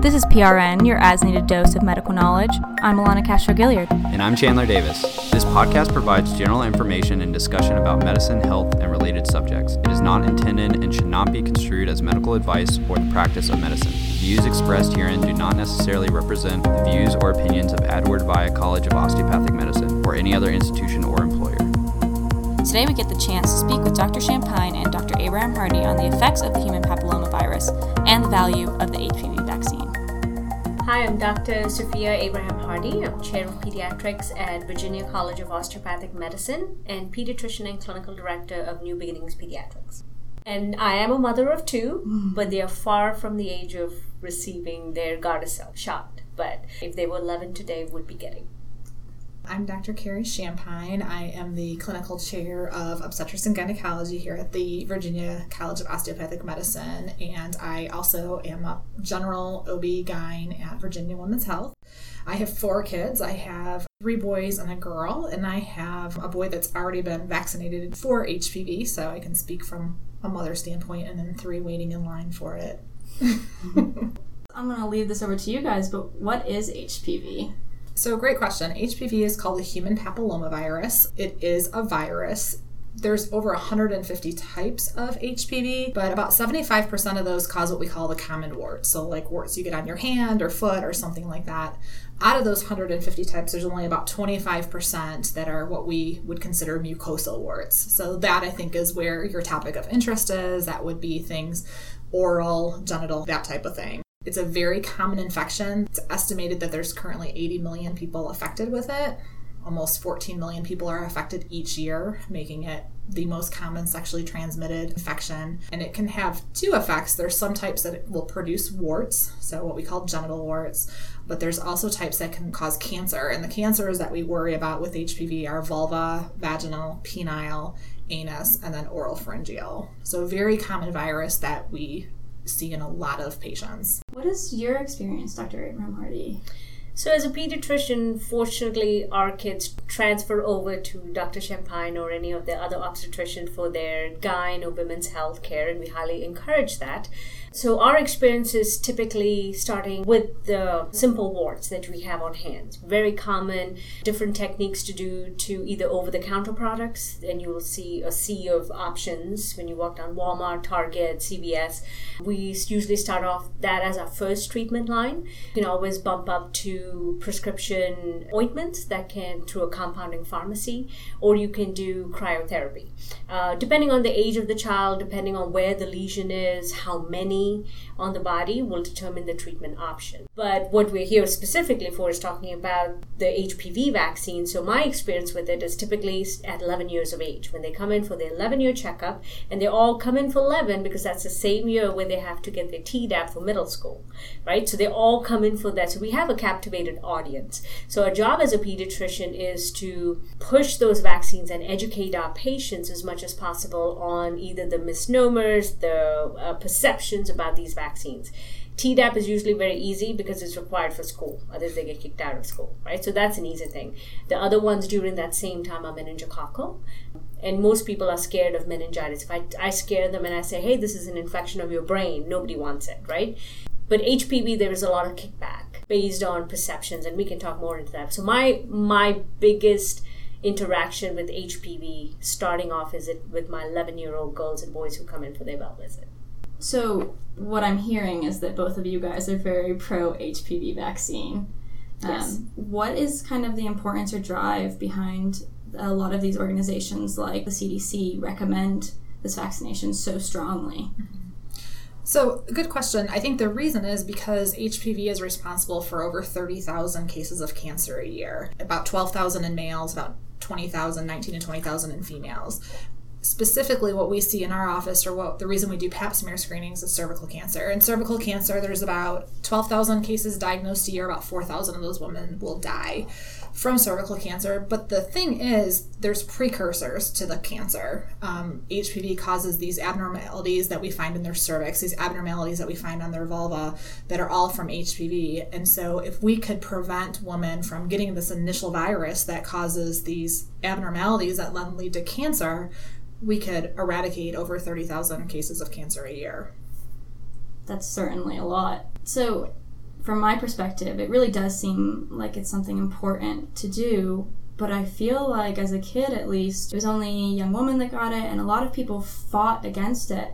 This is PRN, your as needed dose of medical knowledge. I'm Alana Castro Gilliard. And I'm Chandler Davis. This podcast provides general information and discussion about medicine, health, and related subjects. It is not intended and should not be construed as medical advice or the practice of medicine. Views expressed herein do not necessarily represent the views or opinions of Edward Via College of Osteopathic Medicine or any other institution or employer. Today we get the chance to speak with Dr. Champagne and Dr. Abraham Hardy on the effects of the human papillomavirus and the value of the HPV. Hi, I'm Dr. Sophia Abraham Hardy. I'm chair of pediatrics at Virginia College of Osteopathic Medicine and pediatrician and clinical director of New Beginnings Pediatrics. And I am a mother of two, mm. but they are far from the age of receiving their Gardasil shot. But if they were 11 today, would be getting. I'm Dr. Carrie Champagne. I am the clinical chair of obstetrics and gynecology here at the Virginia College of Osteopathic Medicine, and I also am a general OB-GYN at Virginia Women's Health. I have four kids. I have three boys and a girl, and I have a boy that's already been vaccinated for HPV, so I can speak from a mother standpoint, and then three waiting in line for it. I'm going to leave this over to you guys, but what is HPV? So, great question. HPV is called the human papillomavirus. It is a virus. There's over 150 types of HPV, but about 75% of those cause what we call the common warts. So, like warts you get on your hand or foot or something like that. Out of those 150 types, there's only about 25% that are what we would consider mucosal warts. So, that I think is where your topic of interest is. That would be things oral, genital, that type of thing. It's a very common infection. It's estimated that there's currently 80 million people affected with it. Almost 14 million people are affected each year, making it the most common sexually transmitted infection. And it can have two effects. There's some types that will produce warts, so what we call genital warts, but there's also types that can cause cancer. And the cancers that we worry about with HPV are vulva, vaginal, penile, anus, and then oral pharyngeal. So, a very common virus that we see in a lot of patients. What is your experience, Dr. Abraham Hardy? So, as a pediatrician, fortunately, our kids transfer over to Dr. Champagne or any of the other obstetrician for their gyne or women's health care, and we highly encourage that. So, our experience is typically starting with the simple warts that we have on hand. Very common, different techniques to do to either over the counter products, and you will see a sea of options when you walk down Walmart, Target, CVS. We usually start off that as our first treatment line. You can always bump up to prescription ointments that can through a compounding pharmacy, or you can do cryotherapy. Uh, depending on the age of the child, depending on where the lesion is, how many on the body will determine the treatment option. But what we're here specifically for is talking about the HPV vaccine. So my experience with it is typically at 11 years of age when they come in for the 11 year checkup, and they all come in for 11 because that's the same year where they have to get their Tdap for middle school, right? So they all come in for that. So we have a captivated audience. So our job as a pediatrician is to push those vaccines and educate our patients as much as possible on either the misnomers, the uh, perceptions about these vaccines. Tdap is usually very easy because it's required for school. Others they get kicked out of school, right? So that's an easy thing. The other ones during that same time are meningococcal. And most people are scared of meningitis. If I, I scare them and I say, hey, this is an infection of your brain, nobody wants it, right? But HPV, there is a lot of kickback based on perceptions, and we can talk more into that. So my my biggest interaction with HPV starting off is it with my 11 year old girls and boys who come in for their well visit. So what I'm hearing is that both of you guys are very pro HPV vaccine. Yes. Um, what is kind of the importance or drive behind a lot of these organizations like the CDC recommend this vaccination so strongly? So, good question. I think the reason is because HPV is responsible for over 30,000 cases of cancer a year, about 12,000 in males, about 20,000, 19 to 20,000 in females specifically what we see in our office or what the reason we do pap smear screenings is cervical cancer. And cervical cancer there's about 12000 cases diagnosed a year. About 4000 of those women will die from cervical cancer. But the thing is there's precursors to the cancer. Um, hpv causes these abnormalities that we find in their cervix these abnormalities that we find on their vulva that are all from hpv and so if we could prevent women from getting this initial virus that causes these abnormalities that then lead to cancer we could eradicate over 30,000 cases of cancer a year. That's certainly a lot. So, from my perspective, it really does seem like it's something important to do. But I feel like, as a kid at least, it was only a young woman that got it, and a lot of people fought against it.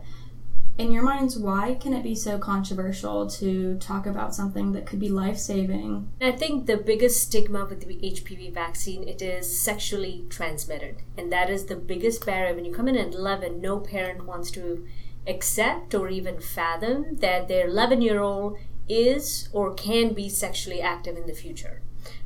In your minds, why can it be so controversial to talk about something that could be life saving? I think the biggest stigma with the HPV vaccine it is sexually transmitted, and that is the biggest barrier. When you come in at 11, no parent wants to accept or even fathom that their 11 year old is or can be sexually active in the future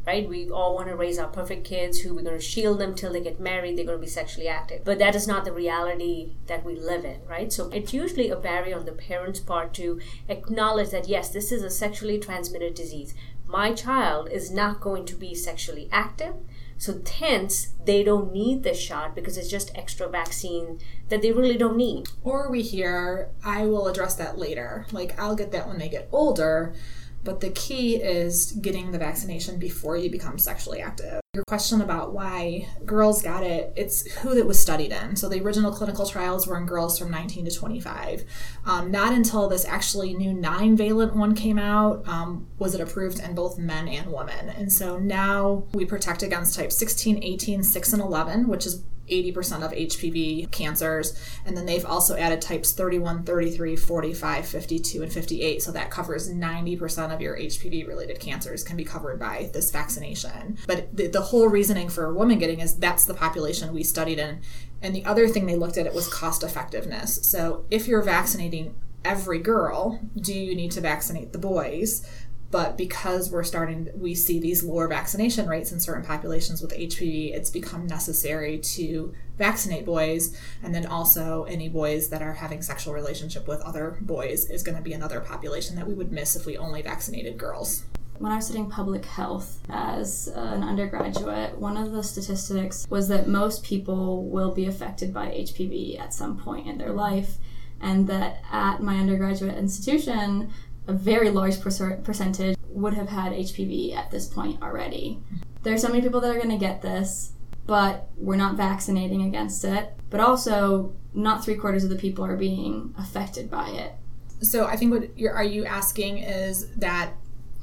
right? We all want to raise our perfect kids who we're going to shield them till they get married, they're going to be sexually active. But that is not the reality that we live in, right? So it's usually a barrier on the parents' part to acknowledge that, yes, this is a sexually transmitted disease. My child is not going to be sexually active. So hence, they don't need the shot because it's just extra vaccine that they really don't need. Or we hear, I will address that later. Like, I'll get that when they get older. But the key is getting the vaccination before you become sexually active. Your question about why girls got it, it's who it was studied in. So the original clinical trials were in girls from 19 to 25. Um, not until this actually new nine valent one came out um, was it approved in both men and women. And so now we protect against type 16, 18, 6, and 11, which is 80% of HPV cancers. And then they've also added types 31, 33, 45, 52, and 58. So that covers 90% of your HPV related cancers can be covered by this vaccination. But the, the whole reasoning for a woman getting is that's the population we studied in. And the other thing they looked at it was cost effectiveness. So if you're vaccinating every girl, do you need to vaccinate the boys? But because we're starting we see these lower vaccination rates in certain populations with hpv it's become necessary to vaccinate boys. And then also any boys that are having sexual relationship with other boys is going to be another population that we would miss if we only vaccinated girls. When I was studying public health as an undergraduate, one of the statistics was that most people will be affected by HPV at some point in their life, and that at my undergraduate institution, a very large percentage would have had HPV at this point already. There are so many people that are going to get this, but we're not vaccinating against it. But also, not three quarters of the people are being affected by it. So I think what you're, are you asking is that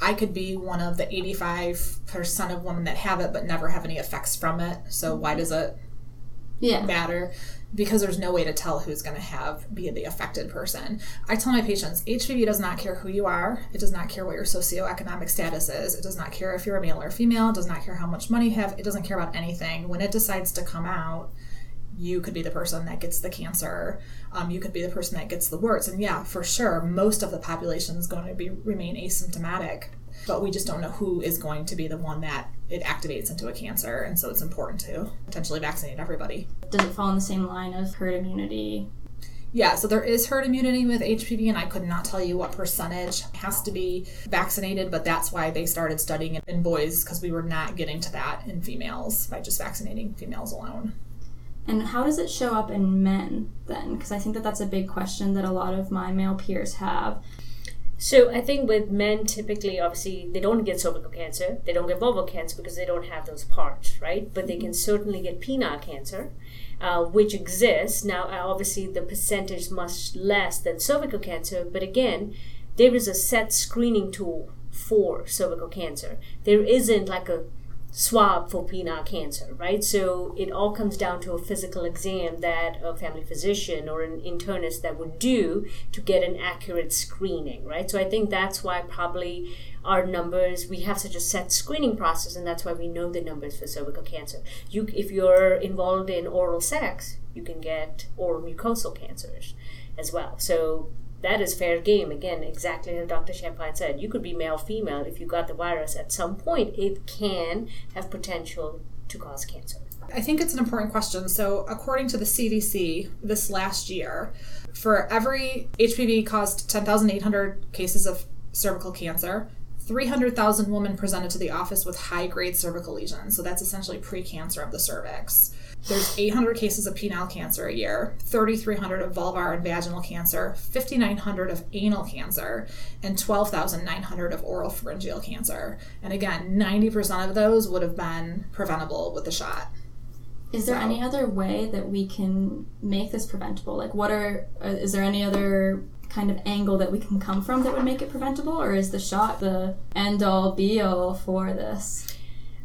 I could be one of the 85% of women that have it but never have any effects from it. So why does it yeah. matter? because there's no way to tell who's going to have be the affected person. I tell my patients, HPV does not care who you are. It does not care what your socioeconomic status is. It does not care if you're a male or female. It does not care how much money you have. It doesn't care about anything. When it decides to come out, you could be the person that gets the cancer. Um, you could be the person that gets the warts. And yeah, for sure, most of the population is going to be remain asymptomatic but we just don't know who is going to be the one that it activates into a cancer. And so it's important to potentially vaccinate everybody. Does it fall in the same line of herd immunity? Yeah, so there is herd immunity with HPV, and I could not tell you what percentage has to be vaccinated, but that's why they started studying it in boys because we were not getting to that in females by just vaccinating females alone. And how does it show up in men then? Because I think that that's a big question that a lot of my male peers have. So I think with men, typically, obviously, they don't get cervical cancer, they don't get vulval cancer because they don't have those parts, right? But they can certainly get penile cancer, uh, which exists. Now, uh, obviously, the percentage is much less than cervical cancer, but again, there is a set screening tool for cervical cancer. There isn't like a swab for penile cancer, right? So it all comes down to a physical exam that a family physician or an internist that would do to get an accurate screening, right? So I think that's why probably our numbers we have such a set screening process and that's why we know the numbers for cervical cancer. You if you're involved in oral sex, you can get oral mucosal cancers as well. So that is fair game. Again, exactly as Dr. Champagne said, you could be male, female. If you got the virus at some point, it can have potential to cause cancer. I think it's an important question. So, according to the CDC, this last year, for every HPV caused 10,800 cases of cervical cancer, 300,000 women presented to the office with high grade cervical lesions. So, that's essentially precancer of the cervix. There's 800 cases of penile cancer a year, 3,300 of vulvar and vaginal cancer, 5,900 of anal cancer, and 12,900 of oral pharyngeal cancer. And again, 90% of those would have been preventable with the shot. Is there so. any other way that we can make this preventable? Like, what are, uh, is there any other kind of angle that we can come from that would make it preventable, or is the shot the end all be all for this?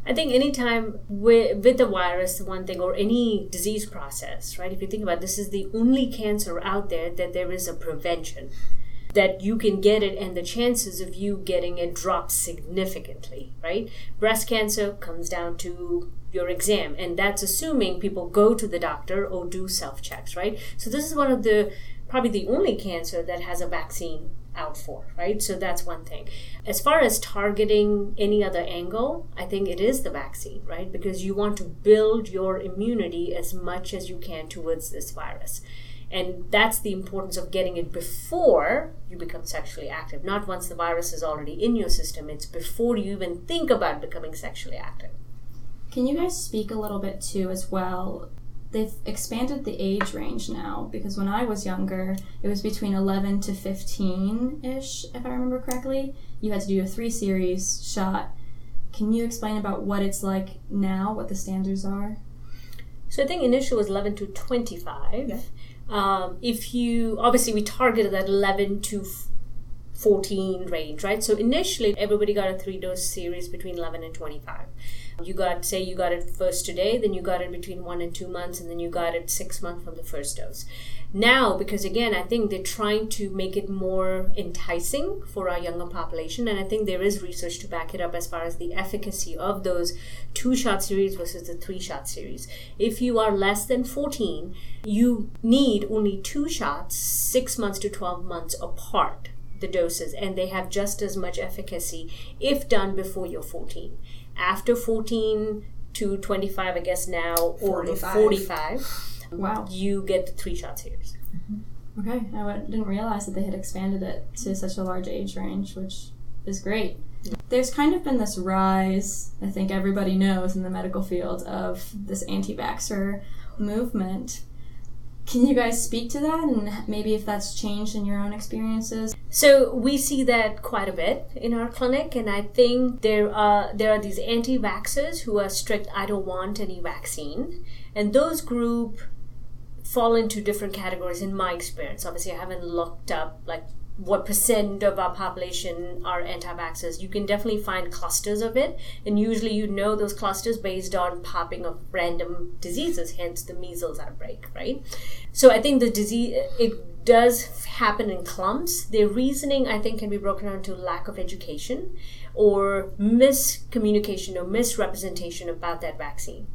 I think anytime with, with the virus, one thing, or any disease process, right? If you think about this is the only cancer out there that there is a prevention that you can get it and the chances of you getting it drop significantly, right? Breast cancer comes down to your exam, and that's assuming people go to the doctor or do self checks, right? So, this is one of the probably the only cancer that has a vaccine out for, right? So that's one thing. As far as targeting any other angle, I think it is the vaccine, right? Because you want to build your immunity as much as you can towards this virus. And that's the importance of getting it before you become sexually active, not once the virus is already in your system. It's before you even think about becoming sexually active. Can you guys speak a little bit too, as well? They've expanded the age range now because when I was younger, it was between 11 to 15 ish, if I remember correctly. You had to do a three series shot. Can you explain about what it's like now, what the standards are? So I think initial was 11 to 25. Yeah. Um, if you obviously we targeted that 11 to 14 range, right? So initially everybody got a three dose series between 11 and 25 you got say you got it first today then you got it between one and two months and then you got it six months from the first dose. Now because again i think they're trying to make it more enticing for our younger population and i think there is research to back it up as far as the efficacy of those two shot series versus the three shot series. If you are less than 14 you need only two shots six months to 12 months apart the doses and they have just as much efficacy if done before you're 14 after 14 to 25, I guess now, or 45. 45 wow. you get the three shots here. Mm-hmm. Okay, I didn't realize that they had expanded it to such a large age range, which is great. There's kind of been this rise, I think everybody knows in the medical field, of this anti vaxxer movement. Can you guys speak to that and maybe if that's changed in your own experiences? So we see that quite a bit in our clinic, and I think there are there are these anti-vaxxers who are strict. I don't want any vaccine, and those group fall into different categories in my experience. Obviously, I haven't looked up like what percent of our population are anti-vaxxers. You can definitely find clusters of it, and usually you know those clusters based on popping of random diseases, hence the measles outbreak, right? So I think the disease it does happen in clumps. Their reasoning, I think, can be broken down to lack of education or miscommunication or misrepresentation about that vaccine.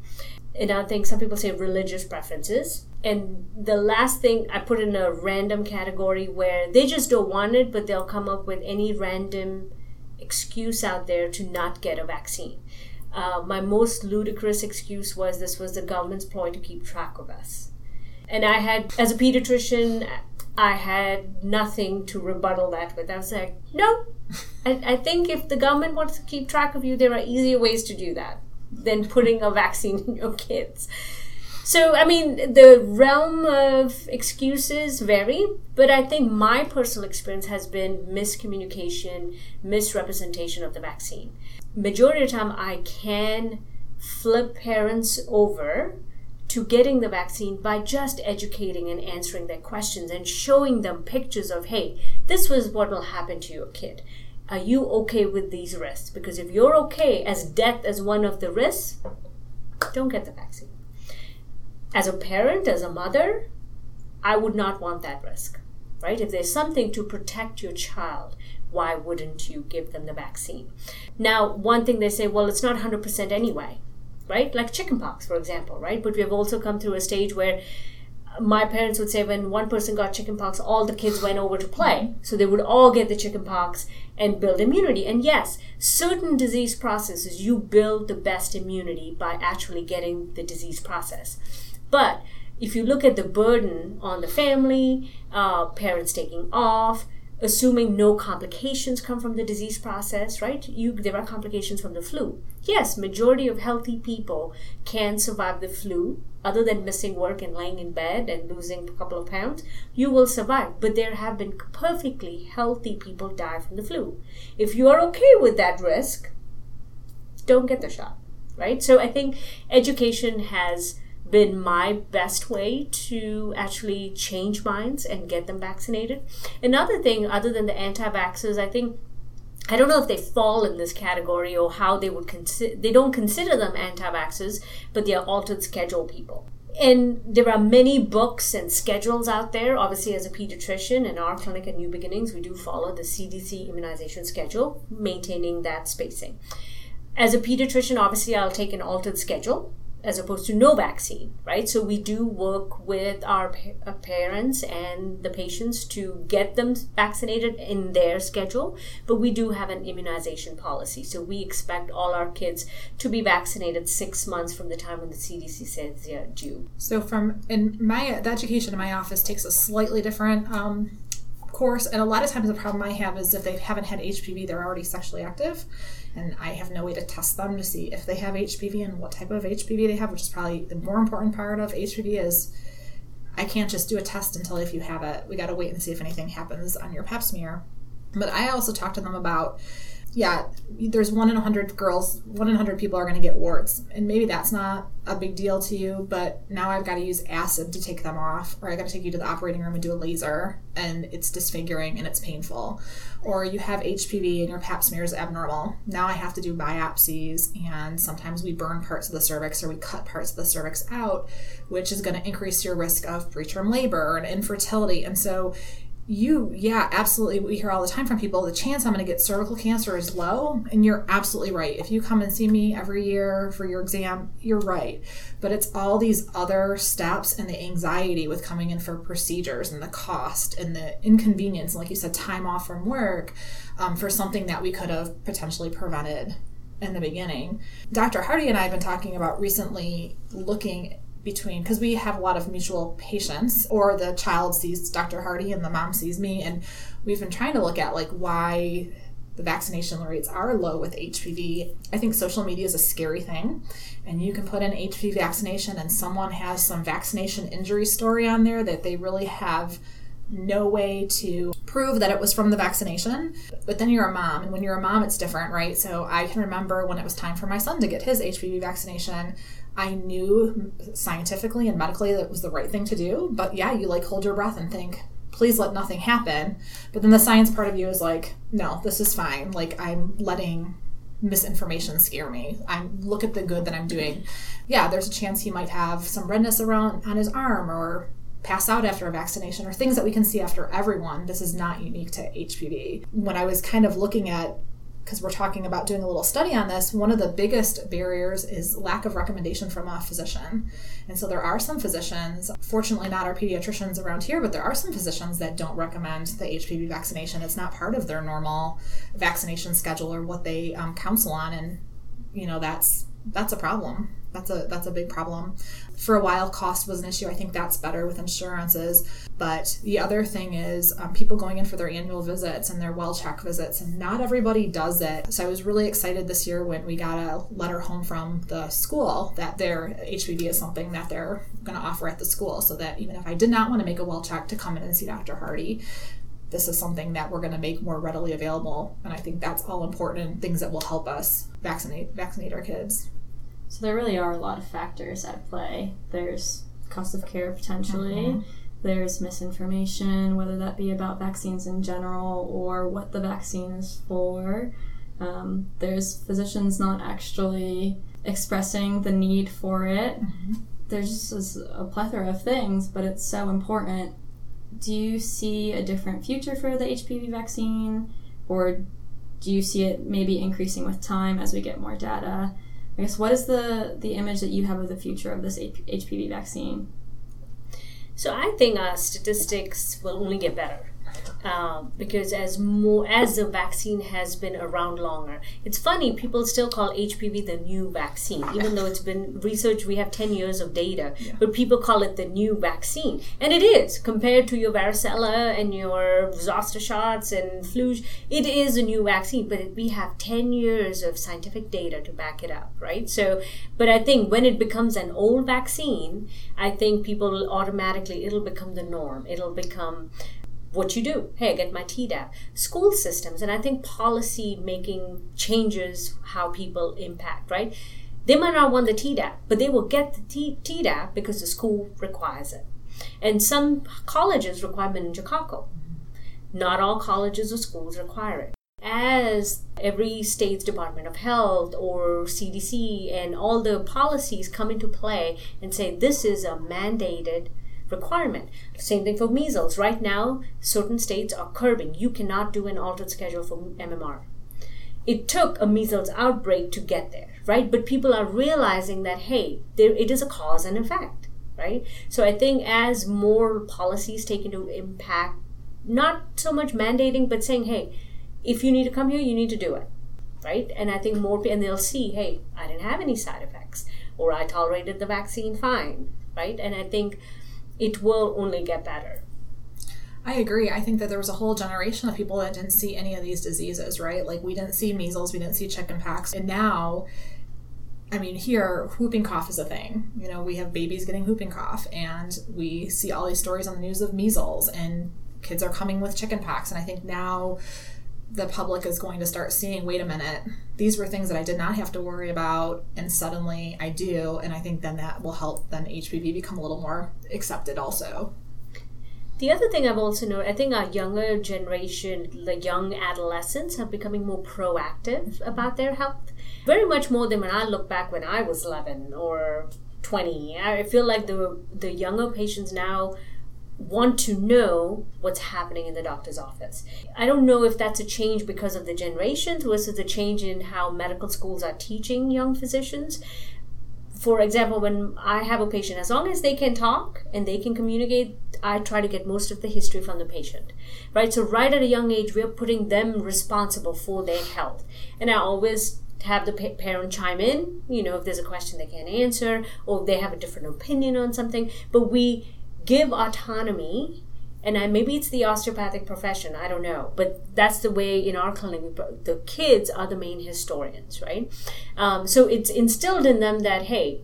And I think some people say religious preferences. And the last thing I put in a random category where they just don't want it, but they'll come up with any random excuse out there to not get a vaccine. Uh, my most ludicrous excuse was this was the government's ploy to keep track of us. And I had, as a pediatrician, I had nothing to rebuttal that with. I was like, no, I, I think if the government wants to keep track of you, there are easier ways to do that than putting a vaccine in your kids. So, I mean, the realm of excuses vary, but I think my personal experience has been miscommunication, misrepresentation of the vaccine. Majority of the time, I can flip parents over to getting the vaccine by just educating and answering their questions and showing them pictures of, hey, this was what will happen to your kid. Are you okay with these risks? Because if you're okay as death as one of the risks, don't get the vaccine. As a parent, as a mother, I would not want that risk, right? If there's something to protect your child, why wouldn't you give them the vaccine? Now, one thing they say, well, it's not 100% anyway right? Like chickenpox, for example, right? But we have also come through a stage where my parents would say when one person got chickenpox, all the kids went over to play. So they would all get the chickenpox and build immunity. And yes, certain disease processes, you build the best immunity by actually getting the disease process. But if you look at the burden on the family, uh, parents taking off, assuming no complications come from the disease process right? You there are complications from the flu. Yes majority of healthy people can survive the flu. Other than missing work and laying in bed and losing a couple of pounds you will survive. But there have been perfectly healthy people die from the flu. If you are okay with that risk don't get the shot right? So i think education has been my best way to actually change minds and get them vaccinated. Another thing, other than the anti vaxxers, I think I don't know if they fall in this category or how they would consider, they don't consider them anti vaxxers, but they are altered schedule people. And there are many books and schedules out there. Obviously, as a pediatrician in our clinic at New Beginnings, we do follow the CDC immunization schedule, maintaining that spacing. As a pediatrician, obviously, I'll take an altered schedule as opposed to no vaccine, right? So we do work with our pa- parents and the patients to get them vaccinated in their schedule, but we do have an immunization policy. So we expect all our kids to be vaccinated six months from the time when the CDC says they're due. So from in my the education in my office takes a slightly different um, course, and a lot of times the problem I have is if they haven't had HPV, they're already sexually active and I have no way to test them to see if they have HPV and what type of HPV they have, which is probably the more important part of HPV is I can't just do a test until if you have it. We got to wait and see if anything happens on your pap smear. But I also talked to them about yeah, there's one in a hundred girls, one in a hundred people are going to get warts, and maybe that's not a big deal to you. But now I've got to use acid to take them off, or I got to take you to the operating room and do a laser, and it's disfiguring and it's painful. Or you have HPV and your Pap smear is abnormal. Now I have to do biopsies, and sometimes we burn parts of the cervix or we cut parts of the cervix out, which is going to increase your risk of preterm labor and infertility. And so you yeah absolutely we hear all the time from people the chance i'm going to get cervical cancer is low and you're absolutely right. If you come and see me every year for your exam you're right. But it's all these other steps and the anxiety with coming in for procedures and the cost and the inconvenience and like you said time off from work um, for something that we could have potentially prevented in the beginning. Dr hardy and i have been talking about recently looking between because we have a lot of mutual patients or the child sees dr hardy and the mom sees me and we've been trying to look at like why the vaccination rates are low with hpv i think social media is a scary thing and you can put in hpv vaccination and someone has some vaccination injury story on there that they really have no way to prove that it was from the vaccination. But then you're a mom, and when you're a mom, it's different, right? So I can remember when it was time for my son to get his HPV vaccination, I knew scientifically and medically that it was the right thing to do. But yeah, you like hold your breath and think, please let nothing happen. But then the science part of you is like, no, this is fine. Like I'm letting misinformation scare me. I look at the good that I'm doing. Yeah, there's a chance he might have some redness around on his arm or pass out after a vaccination or things that we can see after everyone. This is not unique to HPV. When I was kind of looking at because we're talking about doing a little study on this, one of the biggest barriers is lack of recommendation from a physician. And so there are some physicians, fortunately not our pediatricians around here, but there are some physicians that don't recommend the HPV vaccination. It's not part of their normal vaccination schedule or what they um, counsel on. And, you know, that's that's a problem. That's a that's a big problem. For a while, cost was an issue. I think that's better with insurances. But the other thing is um, people going in for their annual visits and their well check visits, and not everybody does it. So I was really excited this year when we got a letter home from the school that their HPV is something that they're going to offer at the school, so that even if I did not want to make a well check to come in and see Dr. Hardy, this is something that we're going to make more readily available and i think that's all important things that will help us vaccinate vaccinate our kids so there really are a lot of factors at play. There's cost of care potentially. Mm-hmm. There's misinformation, whether that be about vaccines in general or what the vaccine is for. Um, there's physicians not actually expressing the need for it. Mm-hmm. There's just a plethora of things, but it's so important. Do you see a different future for the HPV vaccine, or do you see it maybe increasing with time as we get more data? I guess what is the the image that you have of the future of this HPV vaccine? So I think our statistics will only get better. Um, because as more as the vaccine has been around longer, it's funny people still call HPV the new vaccine, even though it's been research. We have ten years of data, yeah. but people call it the new vaccine, and it is compared to your varicella and your zoster shots and flu. It is a new vaccine, but we have ten years of scientific data to back it up, right? So, but I think when it becomes an old vaccine, I think people automatically it'll become the norm. It'll become what you do. Hey, I get my Tdap. School systems, and I think policy making changes how people impact, right? They might not want the Tdap, but they will get the T- Tdap because the school requires it. And some colleges require meningococcal. Not all colleges or schools require it. As every state's Department of Health or CDC and all the policies come into play and say this is a mandated requirement. Same thing for measles. Right now, certain states are curbing. You cannot do an altered schedule for MMR. It took a measles outbreak to get there, right? But people are realizing that, hey, there, it is a cause and effect, right? So I think as more policies take into impact, not so much mandating, but saying, hey, if you need to come here, you need to do it, right? And I think more, and they'll see, hey, I didn't have any side effects, or I tolerated the vaccine fine, right? And I think it will only get better. I agree. I think that there was a whole generation of people that didn't see any of these diseases, right? Like we didn't see measles, we didn't see chicken pox, and now I mean, here, whooping cough is a thing. You know, we have babies getting whooping cough, and we see all these stories on the news of measles, and kids are coming with chicken pox. And I think now the public is going to start seeing wait a minute, these were things that I did not have to worry about, and suddenly I do. And I think then that will help then HPV become a little more accepted also. The other thing I've also noticed, I think our younger generation, the young adolescents, are becoming more proactive about their health. Very much more than when I look back when I was 11 or 20. I feel like the the younger patients now want to know what's happening in the doctor's office. I don't know if that's a change because of the generations versus a change in how medical schools are teaching young physicians. For example, when I have a patient, as long as they can talk and they can communicate, I try to get most of the history from the patient. Right? So, right at a young age, we're putting them responsible for their health. And I always have the parent chime in, you know, if there's a question they can't answer or they have a different opinion on something. But we give autonomy and I, maybe it's the osteopathic profession i don't know but that's the way in our clinic the kids are the main historians right? Um, so it's instilled in them that hey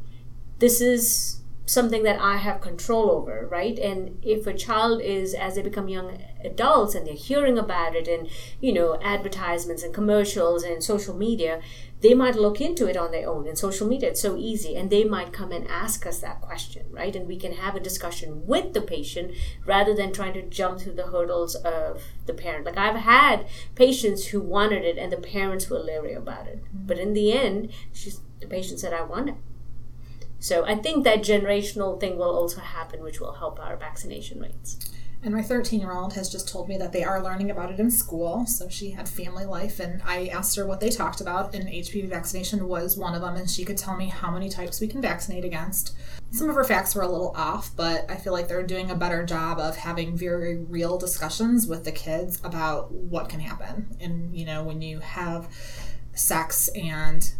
this is something that i have control over right? And if a child is as they become young adults and they're hearing about it in you know advertisements and commercials and social media they might look into it on their own And social media it's so easy. And they might come and ask us that question right? And we can have a discussion with the patient rather than trying to jump through the hurdles of the parent. Like i've had patients who wanted it and the parents were leery about it. Mm-hmm. But in the end she's the patient said i want it so i think that generational thing will also happen which will help our vaccination rates and my 13 year old has just told me that they are learning about it in school. So she had family life, and I asked her what they talked about, and HPV vaccination was one of them, and she could tell me how many types we can vaccinate against. Some of her facts were a little off, but I feel like they're doing a better job of having very real discussions with the kids about what can happen. And, you know, when you have sex and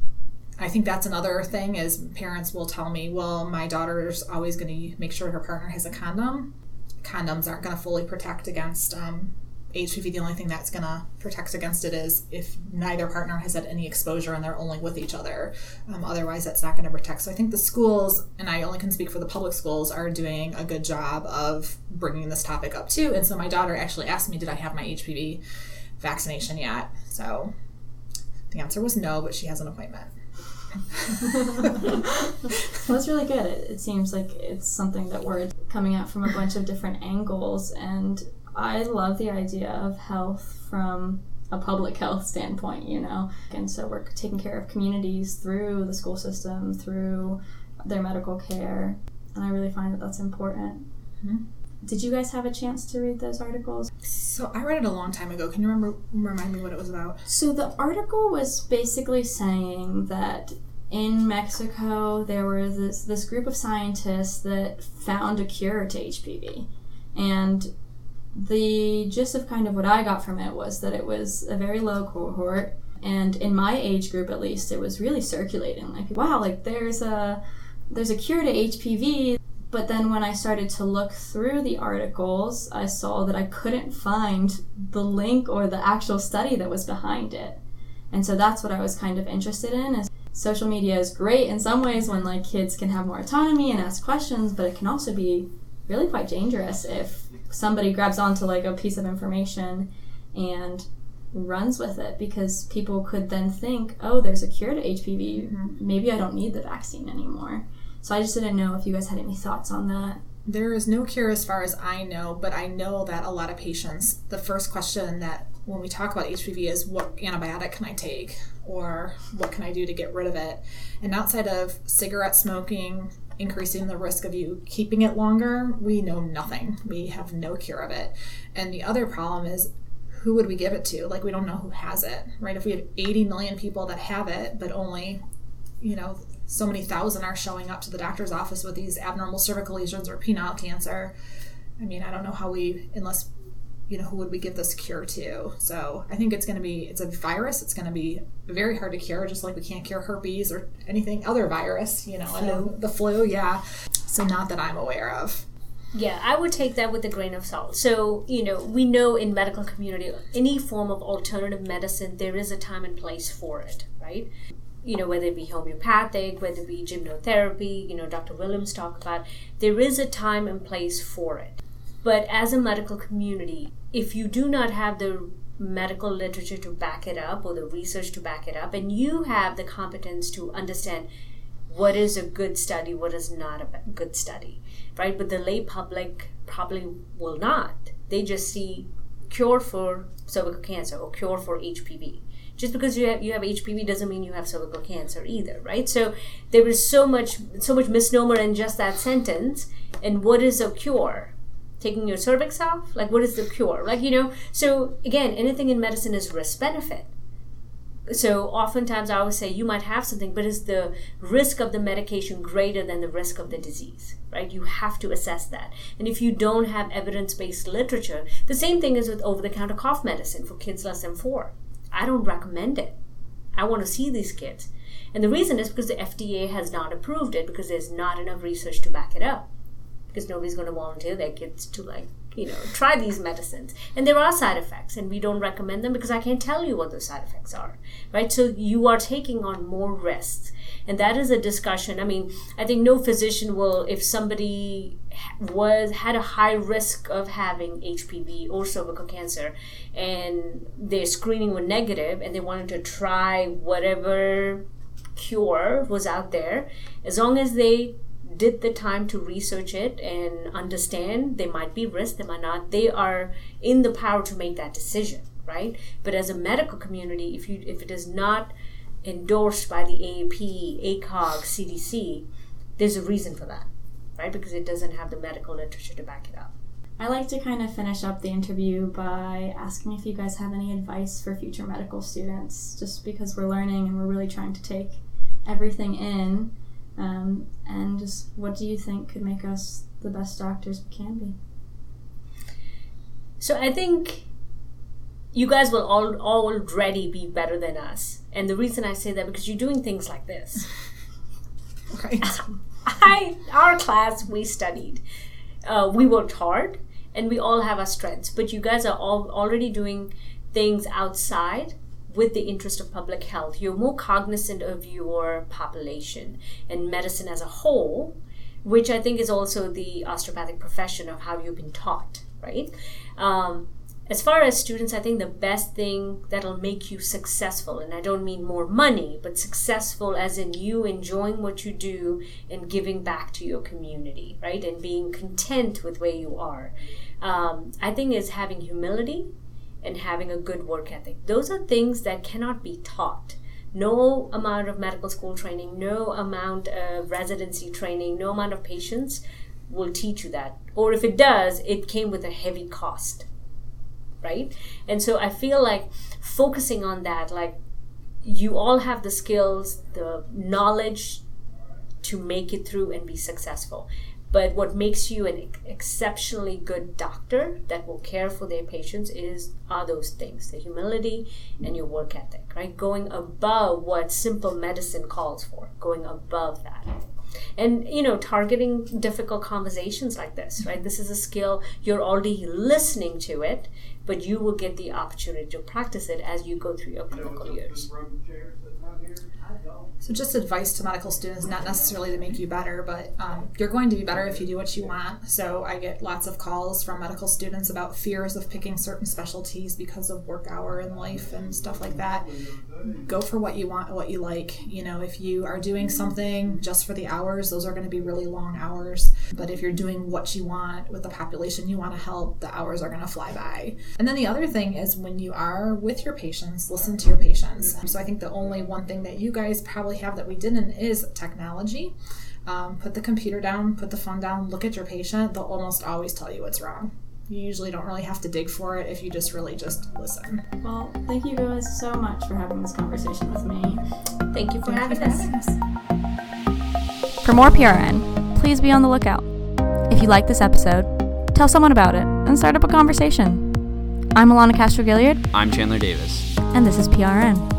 I think that's another thing is parents will tell me, well, my daughter's always going to make sure her partner has a condom condoms aren't going to fully protect against um, HPV. The only thing that's going to protect against it is if neither partner has had any exposure and they're only with each other. Um, otherwise, that's not going to protect. So I think the schools, and I only can speak for the public schools, are doing a good job of bringing this topic up too. And so my daughter actually asked me, did I have my HPV vaccination yet? So the answer was no, but she has an appointment. well, that's really good. It, it seems like it's something that we're coming at from a bunch of different angles, and I love the idea of health from a public health standpoint, you know. And so we're taking care of communities through the school system, through their medical care, and I really find that that's important. Mm-hmm. Did you guys have a chance to read those articles? So I read it a long time ago. Can you remember remind me what it was about? So the article was basically saying that in Mexico there was this this group of scientists that found a cure to HPV. And the gist of kind of what I got from it was that it was a very low cohort and in my age group at least it was really circulating like wow like there's a there's a cure to HPV but then when I started to look through the articles, I saw that I couldn't find the link or the actual study that was behind it. And so that's what I was kind of interested in is social media is great in some ways when like kids can have more autonomy and ask questions, but it can also be really quite dangerous if somebody grabs onto like a piece of information and runs with it because people could then think, oh, there's a cure to HPV. Mm-hmm. Maybe I don't need the vaccine anymore. So I just didn't know if you guys had any thoughts on that. There is no cure as far as I know, but I know that a lot of patients, the first question that when we talk about HPV is what antibiotic can I take or what can I do to get rid of it? And outside of cigarette smoking, increasing the risk of you keeping it longer, we know nothing. We have no cure of it. And the other problem is who would we give it to? Like we don't know who has it, right? If we have 80 million people that have it, but only, you know, so many thousand are showing up to the doctor's office with these abnormal cervical lesions or penile cancer. I mean, I don't know how we, unless, you know, who would we give this cure to? So I think it's going to be, it's a virus. It's going to be very hard to cure, just like we can't cure herpes or anything other virus, you know, flu. and the flu, yeah. So not that I'm aware of. Yeah, I would take that with a grain of salt. So, you know, we know in medical community, any form of alternative medicine, there is a time and place for it, right? You know, whether it be homeopathic, whether it be hypnotherapy, you know, Dr. Williams talked about, there is a time and place for it. But as a medical community, if you do not have the medical literature to back it up or the research to back it up, and you have the competence to understand what is a good study, what is not a good study, right? But the lay public probably will not. They just see cure for cervical cancer or cure for HPV just because you have you have HPV doesn't mean you have cervical cancer either, right? So there is so much so much misnomer in just that sentence. And what is a cure? Taking your cervix off? Like what is the cure? Like you know. So again, anything in medicine is risk benefit. So oftentimes I always say you might have something, but is the risk of the medication greater than the risk of the disease? Right? You have to assess that. And if you don't have evidence based literature, the same thing is with over the counter cough medicine for kids less than four I don't recommend it. I want to see these kids. And the reason is because the FDA has not approved it because there's not enough research to back it up. Because nobody's going to volunteer their kids to like you know, try these medicines. And there are side effects, and we don't recommend them because I can't tell you what those side effects are, right? So you are taking on more risks. And that is a discussion. I mean, I think no physician will, if somebody was had a high risk of having HPV or cervical cancer, and their screening were negative, and they wanted to try whatever cure was out there, as long as they did the time to research it and understand there might be risk there might not they are in the power to make that decision right but as a medical community if you if it is not endorsed by the AAP, ACOG, CDC, there's a reason for that, right? Because it doesn't have the medical literature to back it up. I like to kind of finish up the interview by asking if you guys have any advice for future medical students, just because we're learning and we're really trying to take everything in. Um, and just what do you think could make us the best doctors we can be? So I think you guys will all already be better than us. And the reason I say that because you're doing things like this. right. I our class we studied. Uh, we worked hard and we all have our strengths, but you guys are all already doing things outside with the interest of public health. You're more cognizant of your population and medicine as a whole, which I think is also the osteopathic profession of how you've been taught, right? Um, as far as students, I think the best thing that'll make you successful, and I don't mean more money, but successful as in you enjoying what you do and giving back to your community, right? And being content with where you are. Um, I think is having humility and having a good work ethic. Those are things that cannot be taught. No amount of medical school training, no amount of residency training, no amount of patience will teach you that. Or if it does, it came with a heavy cost right? And so I feel like focusing on that, like you all have the skills, the knowledge to make it through and be successful. But what makes you an exceptionally good doctor that will care for their patients is are those things: the humility and your work ethic, right? Going above what simple medicine calls for, going above that and you know targeting difficult conversations like this right this is a skill you're already listening to it but you will get the opportunity to practice it as you go through your clinical years. So, just advice to medical students, not necessarily to make you better, but um, you're going to be better if you do what you want. So, I get lots of calls from medical students about fears of picking certain specialties because of work hour and life and stuff like that. Go for what you want, what you like. You know, if you are doing something just for the hours, those are going to be really long hours. But if you're doing what you want with the population you want to help, the hours are going to fly by. And then the other thing is when you are with your patients, listen to your patients. So, I think the only one thing that you guys probably have that we didn't is technology. Um, put the computer down, put the phone down, look at your patient. They'll almost always tell you what's wrong. You usually don't really have to dig for it if you just really just listen. Well, thank you guys so much for having this conversation with me. Thank you for, Thank having, you for us. having us. For more PRN, please be on the lookout. If you like this episode, tell someone about it and start up a conversation. I'm Alana Castro Gilliard, I'm Chandler Davis. and this is PRN.